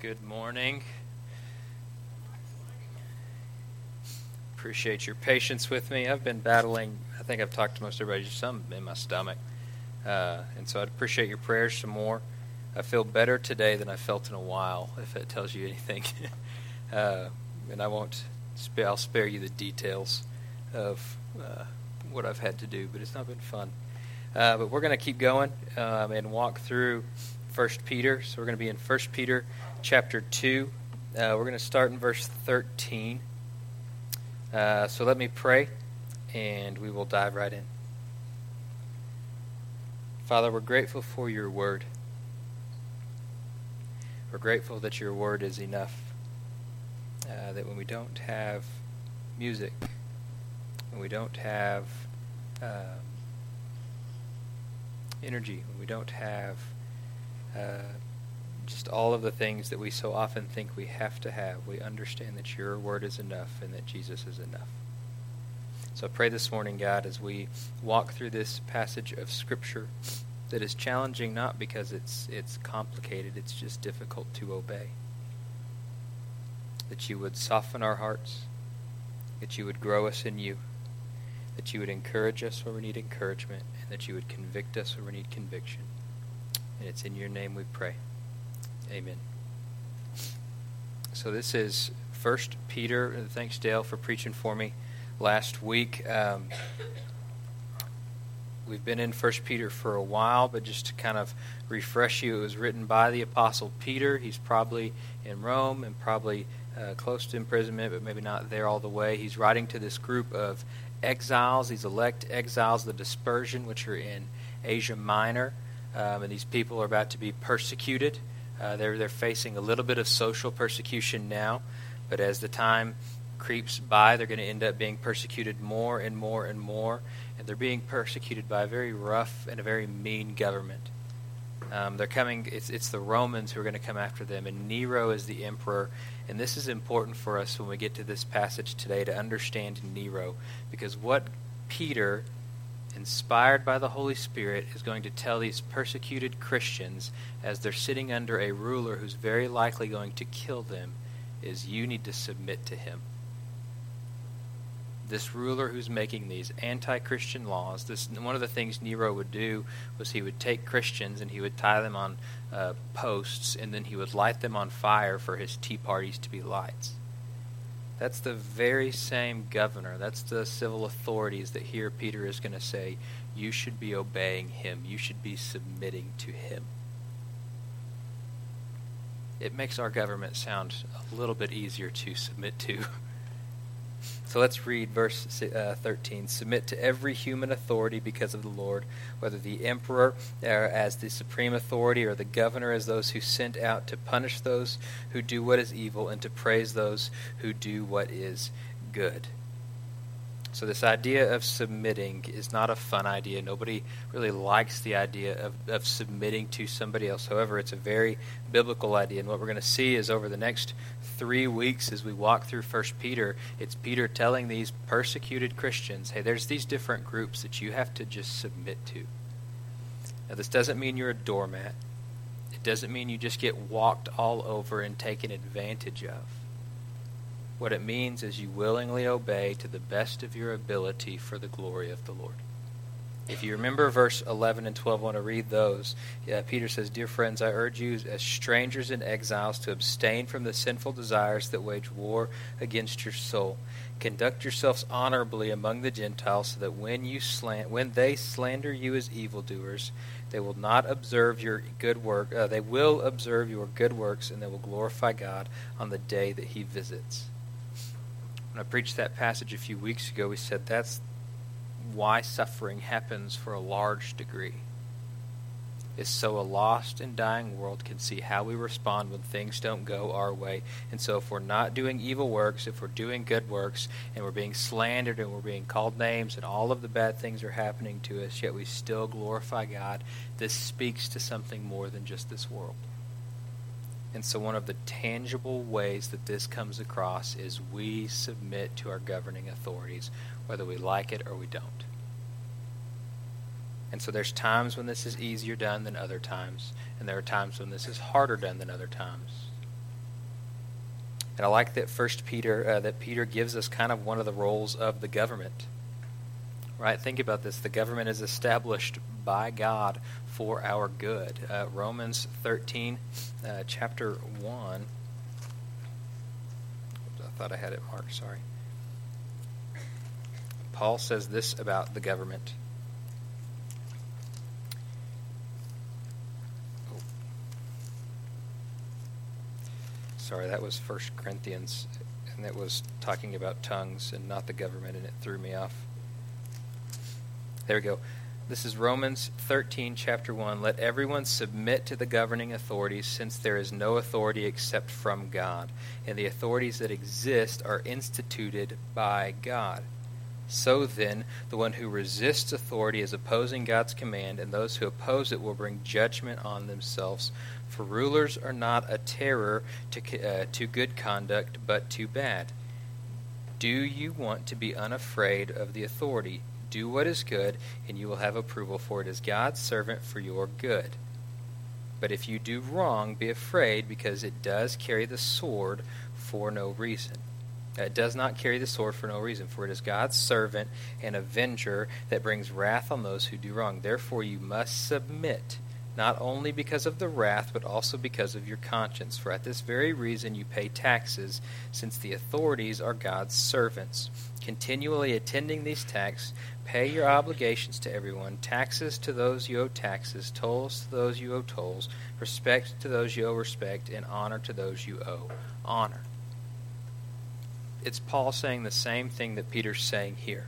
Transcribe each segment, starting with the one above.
Good morning. Appreciate your patience with me. I've been battling, I think I've talked to most everybody, just something in my stomach. Uh, and so I'd appreciate your prayers some more. I feel better today than I felt in a while, if it tells you anything. uh, and I won't, sp- I'll spare you the details of uh, what I've had to do, but it's not been fun. Uh, but we're going to keep going um, and walk through First Peter. So we're going to be in First Peter chapter 2. Uh, we're going to start in verse 13. Uh, so let me pray, and we will dive right in. Father, we're grateful for your word. We're grateful that your word is enough. Uh, that when we don't have music, when we don't have um, energy, when we don't have uh, just all of the things that we so often think we have to have, we understand that your word is enough and that Jesus is enough. So I pray this morning, God, as we walk through this passage of Scripture that is challenging not because it's it's complicated, it's just difficult to obey. That you would soften our hearts, that you would grow us in you, that you would encourage us where we need encouragement, and that you would convict us where we need conviction. And it's in your name we pray. Amen. So this is First Peter. Thanks, Dale, for preaching for me last week. Um, we've been in First Peter for a while, but just to kind of refresh you, it was written by the Apostle Peter. He's probably in Rome and probably uh, close to imprisonment, but maybe not there all the way. He's writing to this group of exiles, these elect exiles, the dispersion, which are in Asia Minor. Um, and these people are about to be persecuted. Uh, they're, they're facing a little bit of social persecution now, but as the time creeps by, they're going to end up being persecuted more and more and more. And they're being persecuted by a very rough and a very mean government. Um, they're coming, it's, it's the Romans who are going to come after them, and Nero is the emperor. And this is important for us when we get to this passage today to understand Nero, because what Peter inspired by the Holy Spirit, is going to tell these persecuted Christians as they're sitting under a ruler who's very likely going to kill them is you need to submit to him. This ruler who's making these anti-Christian laws, this one of the things Nero would do was he would take Christians and he would tie them on uh, posts and then he would light them on fire for his tea parties to be lights. That's the very same governor. That's the civil authorities that here Peter is going to say, you should be obeying him. You should be submitting to him. It makes our government sound a little bit easier to submit to. So let's read verse uh, 13. Submit to every human authority because of the Lord, whether the emperor uh, as the supreme authority or the governor as those who sent out to punish those who do what is evil and to praise those who do what is good. So, this idea of submitting is not a fun idea. Nobody really likes the idea of, of submitting to somebody else. However, it's a very biblical idea. And what we're going to see is over the next three weeks as we walk through First Peter, it's Peter telling these persecuted Christians hey, there's these different groups that you have to just submit to. Now, this doesn't mean you're a doormat, it doesn't mean you just get walked all over and taken advantage of. What it means is you willingly obey to the best of your ability for the glory of the Lord. If you remember verse 11 and 12, I want to read those. Yeah, Peter says, Dear friends, I urge you as strangers and exiles to abstain from the sinful desires that wage war against your soul. Conduct yourselves honorably among the Gentiles, so that when you slant, when they slander you as evildoers, they will not observe your good work. Uh, they will observe your good works, and they will glorify God on the day that He visits. When I preached that passage a few weeks ago, we said that's why suffering happens for a large degree. Is so a lost and dying world can see how we respond when things don't go our way. And so, if we're not doing evil works, if we're doing good works, and we're being slandered and we're being called names, and all of the bad things are happening to us, yet we still glorify God, this speaks to something more than just this world. And so, one of the tangible ways that this comes across is we submit to our governing authorities, whether we like it or we don't. And so, there's times when this is easier done than other times, and there are times when this is harder done than other times. And I like that First Peter uh, that Peter gives us kind of one of the roles of the government. Right? Think about this. The government is established by God for our good. Uh, Romans 13, uh, chapter 1. I thought I had it marked, sorry. Paul says this about the government. Oh. Sorry, that was First Corinthians, and that was talking about tongues and not the government, and it threw me off. There we go. This is Romans 13, chapter 1. Let everyone submit to the governing authorities, since there is no authority except from God, and the authorities that exist are instituted by God. So then, the one who resists authority is opposing God's command, and those who oppose it will bring judgment on themselves. For rulers are not a terror to, uh, to good conduct, but to bad. Do you want to be unafraid of the authority? Do what is good, and you will have approval, for it is God's servant for your good. But if you do wrong, be afraid, because it does carry the sword for no reason. It does not carry the sword for no reason, for it is God's servant and avenger that brings wrath on those who do wrong. Therefore, you must submit, not only because of the wrath, but also because of your conscience. For at this very reason you pay taxes, since the authorities are God's servants. Continually attending these taxes, pay your obligations to everyone, taxes to those you owe taxes, tolls to those you owe tolls, respect to those you owe respect, and honor to those you owe honor it's Paul saying the same thing that Peter's saying here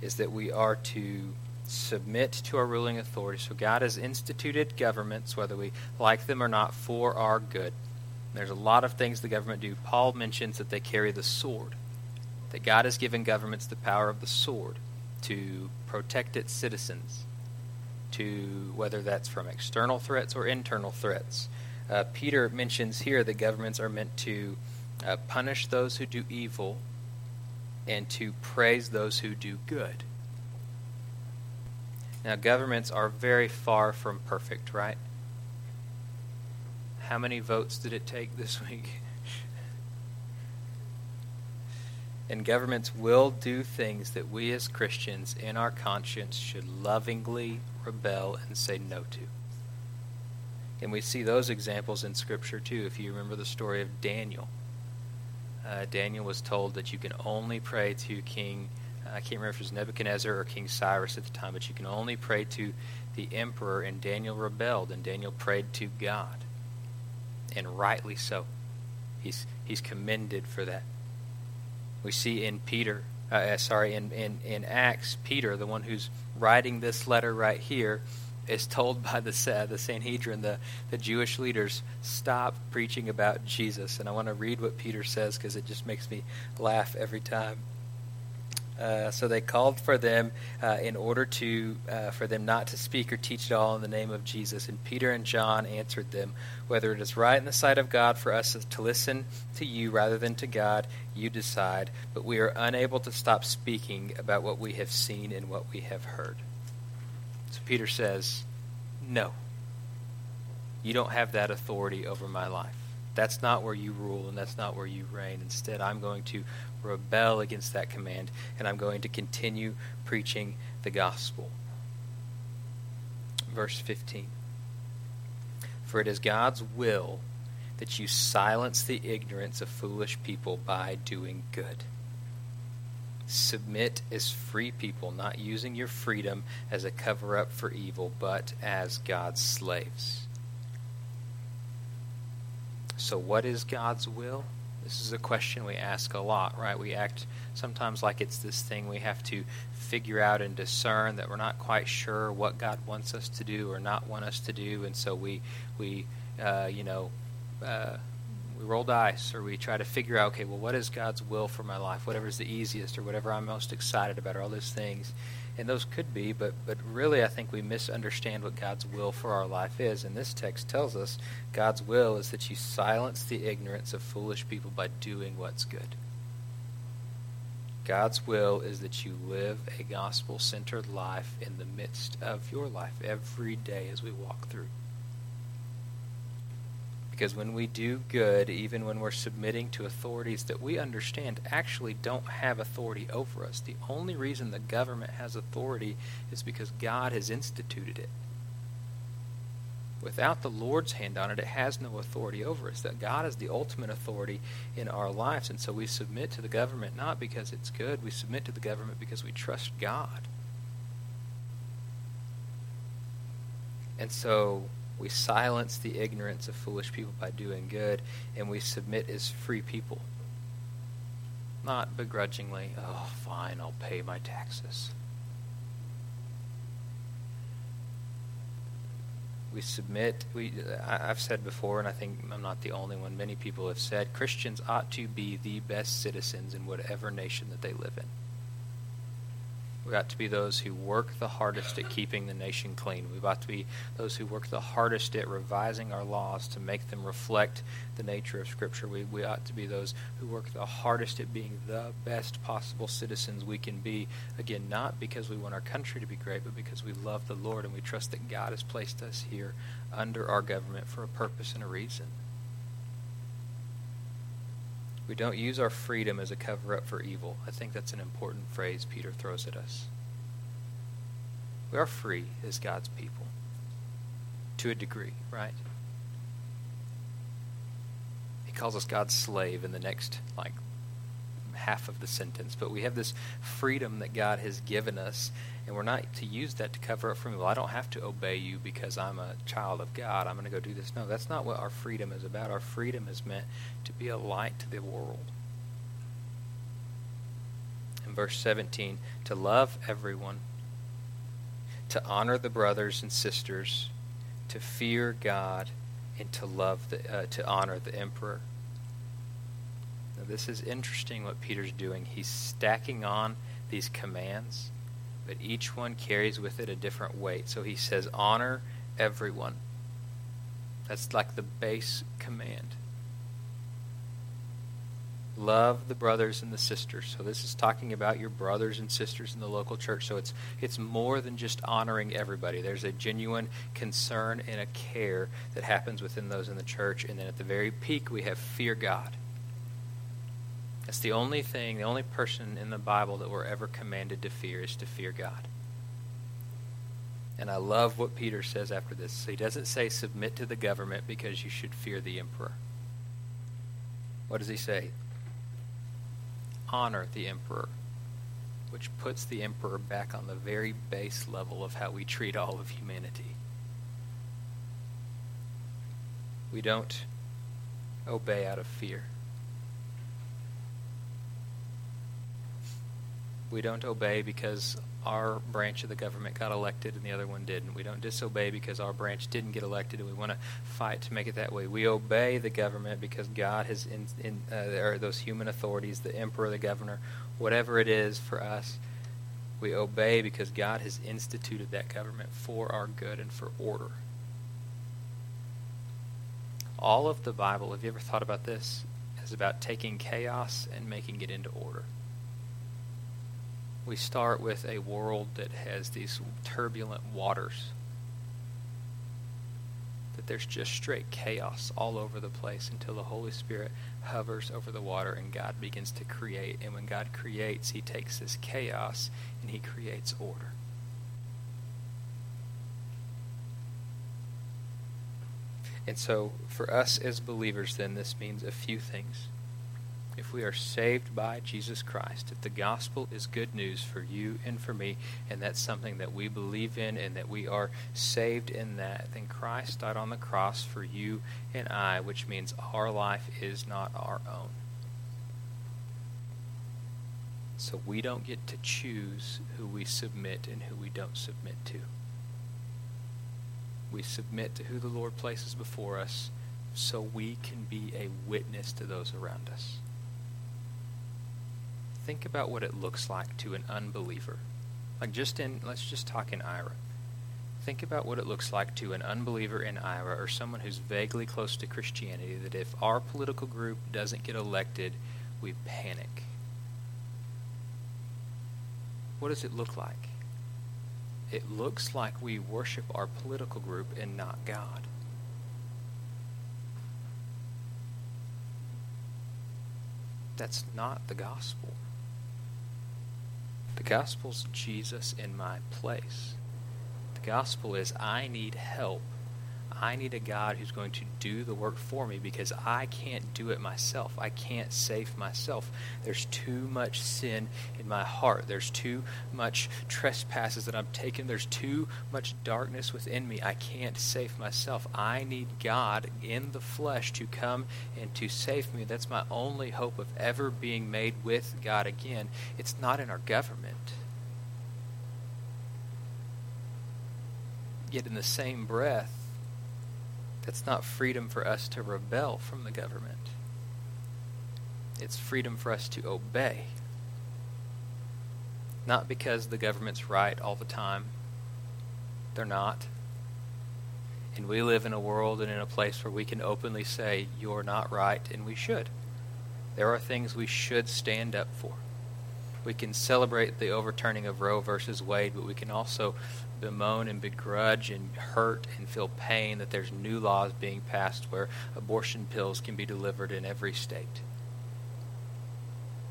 is that we are to submit to our ruling authority. So God has instituted governments, whether we like them or not, for our good. There's a lot of things the government do. Paul mentions that they carry the sword, that God has given governments the power of the sword to protect its citizens, to whether that's from external threats or internal threats. Uh, Peter mentions here that governments are meant to uh, punish those who do evil, and to praise those who do good. Now, governments are very far from perfect, right? How many votes did it take this week? And governments will do things that we as Christians in our conscience should lovingly rebel and say no to. And we see those examples in Scripture too, if you remember the story of Daniel uh, Daniel was told that you can only pray to King, uh, I can't remember if it was Nebuchadnezzar or King Cyrus at the time, but you can only pray to the emperor, and Daniel rebelled, and Daniel prayed to God. And rightly so. He's, he's commended for that. We see in Peter, uh, uh sorry, in, in, in Acts, Peter, the one who's writing this letter right here, is told by the uh, the Sanhedrin, the, the Jewish leaders, stop preaching about Jesus. And I want to read what Peter says because it just makes me laugh every time. Uh, so they called for them uh, in order to uh, for them not to speak or teach at all in the name of Jesus. And Peter and John answered them, "Whether it is right in the sight of God for us to listen to you rather than to God, you decide. But we are unable to stop speaking about what we have seen and what we have heard." So Peter says, No, you don't have that authority over my life. That's not where you rule and that's not where you reign. Instead, I'm going to rebel against that command and I'm going to continue preaching the gospel. Verse 15 For it is God's will that you silence the ignorance of foolish people by doing good. Submit as free people, not using your freedom as a cover up for evil, but as God's slaves. So, what is God's will? This is a question we ask a lot, right? We act sometimes like it's this thing we have to figure out and discern that we're not quite sure what God wants us to do or not want us to do, and so we we uh, you know uh, we roll dice or we try to figure out, okay, well, what is God's will for my life? whatever's the easiest or whatever I'm most excited about, or all those things. And those could be, but, but really, I think we misunderstand what God's will for our life is. And this text tells us God's will is that you silence the ignorance of foolish people by doing what's good. God's will is that you live a gospel centered life in the midst of your life every day as we walk through Because when we do good, even when we're submitting to authorities that we understand actually don't have authority over us, the only reason the government has authority is because God has instituted it. Without the Lord's hand on it, it has no authority over us. That God is the ultimate authority in our lives. And so we submit to the government not because it's good, we submit to the government because we trust God. And so we silence the ignorance of foolish people by doing good, and we submit as free people. Not begrudgingly, oh, fine, I'll pay my taxes. We submit. We, I've said before, and I think I'm not the only one, many people have said Christians ought to be the best citizens in whatever nation that they live in. We ought to be those who work the hardest at keeping the nation clean. We ought to be those who work the hardest at revising our laws to make them reflect the nature of Scripture. We, we ought to be those who work the hardest at being the best possible citizens we can be. Again, not because we want our country to be great, but because we love the Lord and we trust that God has placed us here under our government for a purpose and a reason. We don't use our freedom as a cover up for evil. I think that's an important phrase Peter throws at us. We are free as God's people to a degree, right? He calls us God's slave in the next like half of the sentence, but we have this freedom that God has given us, and we're not to use that to cover up for me. Well, I don't have to obey you because I'm a child of God. I'm going to go do this. No, that's not what our freedom is about. Our freedom is meant to be a light to the world. In verse 17, to love everyone, to honor the brothers and sisters, to fear God, and to love the, uh, to honor the emperor. Now, this is interesting what Peter's doing. He's stacking on these commands, but each one carries with it a different weight. So he says, honor everyone. That's like the base command. Love the brothers and the sisters. So this is talking about your brothers and sisters in the local church. So it's it's more than just honoring everybody. There's a genuine concern and a care that happens within those in the church. And then at the very peak we have fear God. That's the only thing, the only person in the Bible that we're ever commanded to fear is to fear God. And I love what Peter says after this. So he doesn't say submit to the government because you should fear the emperor. What does he say? Honor the emperor, which puts the emperor back on the very base level of how we treat all of humanity. We don't obey out of fear. We don't obey because our branch of the government got elected and the other one didn't. We don't disobey because our branch didn't get elected and we want to fight to make it that way. We obey the government because God has, in, in uh, those human authorities, the emperor, the governor, whatever it is for us, we obey because God has instituted that government for our good and for order. All of the Bible, have you ever thought about this, is about taking chaos and making it into order we start with a world that has these turbulent waters. That there's just straight chaos all over the place until the Holy Spirit hovers over the water and God begins to create. And when God creates, He takes this chaos and He creates order. And so, for us as believers, then, this means a few things if we are saved by Jesus Christ, if the gospel is good news for you and for me, and that's something that we believe in and that we are saved in that, then Christ died on the cross for you and I, which means our life is not our own. So we don't get to choose who we submit and who we don't submit to. We submit to who the Lord places before us so we can be a witness to those around us think about what it looks like to an unbeliever. Like just in, let's just talk in Ira. Think about what it looks like to an unbeliever in Ira or someone who's vaguely close to Christianity that if our political group doesn't get elected, we panic. What does it look like? It looks like we worship our political group and not God. That's not the gospel. The gospel's Jesus in my place. The gospel is I need help I need a God who's going to do the work for me because I can't do it myself. I can't save myself. There's too much sin in my heart. There's too much trespasses that I'm taking. There's too much darkness within me. I can't save myself. I need God in the flesh to come and to save me. That's my only hope of ever being made with God again. It's not in our government. Yet, in the same breath, that's not freedom for us to rebel from the government. It's freedom for us to obey. Not because the government's right all the time. They're not. And we live in a world and in a place where we can openly say, You're not right, and we should. There are things we should stand up for. We can celebrate the overturning of Roe versus Wade, but we can also bemoan and begrudge and hurt and feel pain that there's new laws being passed where abortion pills can be delivered in every state.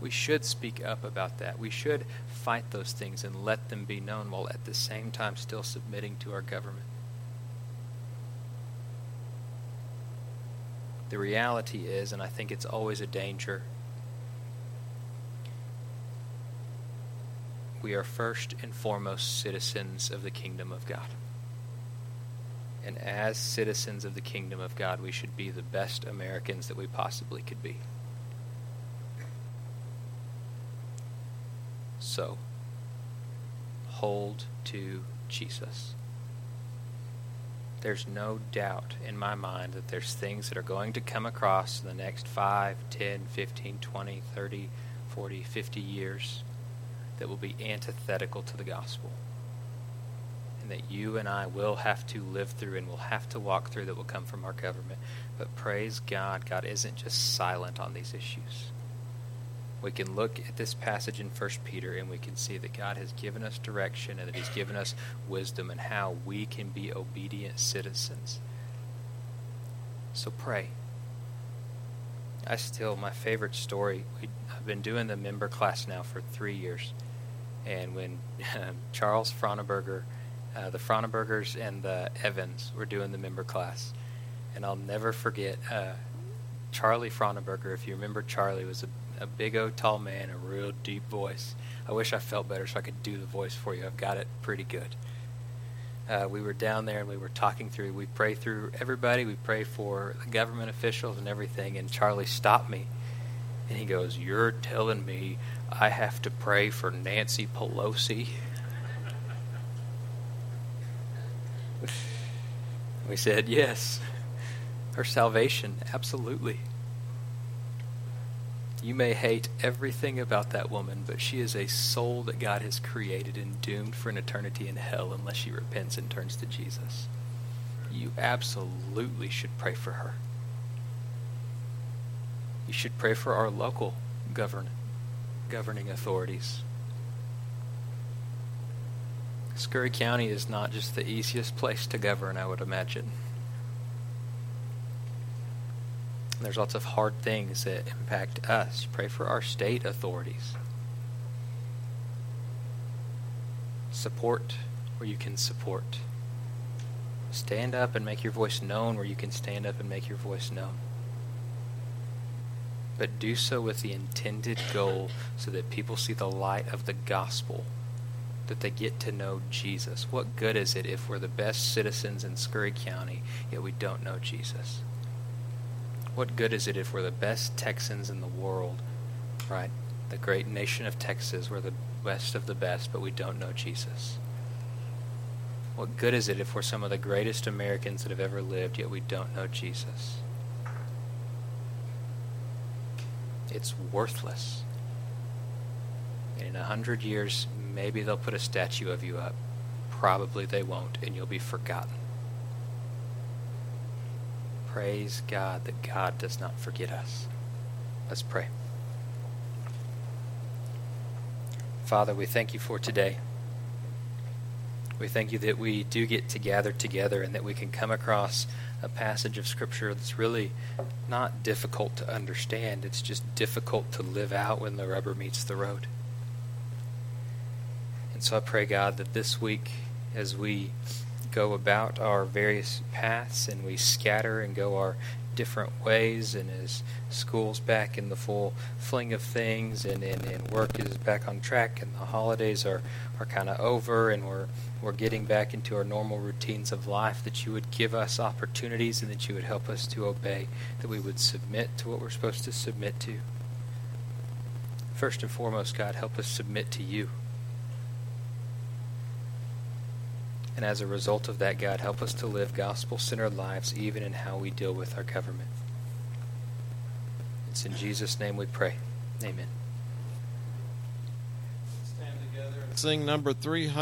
We should speak up about that. We should fight those things and let them be known while at the same time still submitting to our government. The reality is, and I think it's always a danger we are first and foremost citizens of the kingdom of God. And as citizens of the kingdom of God, we should be the best Americans that we possibly could be. So, hold to Jesus. There's no doubt in my mind that there's things that are going to come across in the next 5, 10, 15, 20, 30, 40, 50 years that will be antithetical to the gospel. And that you and I will have to live through and will have to walk through that will come from our government. But praise God, God isn't just silent on these issues. We can look at this passage in 1 Peter and we can see that God has given us direction and that He's given us wisdom and how we can be obedient citizens. So pray. I still, my favorite story, we, I've been doing the member class now for three years and when um, Charles Froneberger, uh, the Fronebergers and the Evans were doing the member class, and I'll never forget uh, Charlie Froneberger. If you remember, Charlie was a, a big old tall man, a real deep voice. I wish I felt better so I could do the voice for you. I've got it pretty good. Uh, we were down there and we were talking through. We pray through everybody. We pray for the government officials and everything. And Charlie stopped me, and he goes, "You're telling me I have to pray for Nancy Pelosi. We said, yes. Her salvation, absolutely. You may hate everything about that woman, but she is a soul that God has created and doomed for an eternity in hell unless she repents and turns to Jesus. You absolutely should pray for her. You should pray for our local government governing authorities. Scurry County is not just the easiest place to govern, I would imagine. There's lots of hard things that impact us. Pray for our state authorities. Support where you can support. Stand up and make your voice known where you can stand up and make your voice known but do so with the intended goal so that people see the light of the gospel, that they get to know Jesus. What good is it if we're the best citizens in Scurry County, yet we don't know Jesus? What good is it if we're the best Texans in the world, right? The great nation of Texas, we're the best of the best, but we don't know Jesus? What good is it if we're some of the greatest Americans that have ever lived, yet we don't know Jesus? it's worthless. in a hundred years, maybe they'll put a statue of you up. Probably they won't, and you'll be forgotten. Praise God that God does not forget us. Let's pray. Father, we thank you for today. We thank you that we do get to gather together and that we can come across a passage of Scripture that's really not difficult to understand. It's just difficult to live out when the rubber meets the road. And so I pray, God, that this week, as we go about our various paths and we scatter and go our different ways, and as school's back in the full fling of things, and, and, and work is back on track, and the holidays are, are kind of over, and we're we're getting back into our normal routines of life, that you would give us opportunities and that you would help us to obey, that we would submit to what we're supposed to submit to. First and foremost, God, help us submit to you. And as a result of that, God, help us to live gospel centered lives even in how we deal with our government. It's in Jesus' name we pray. Amen. Stand together and sing number 300.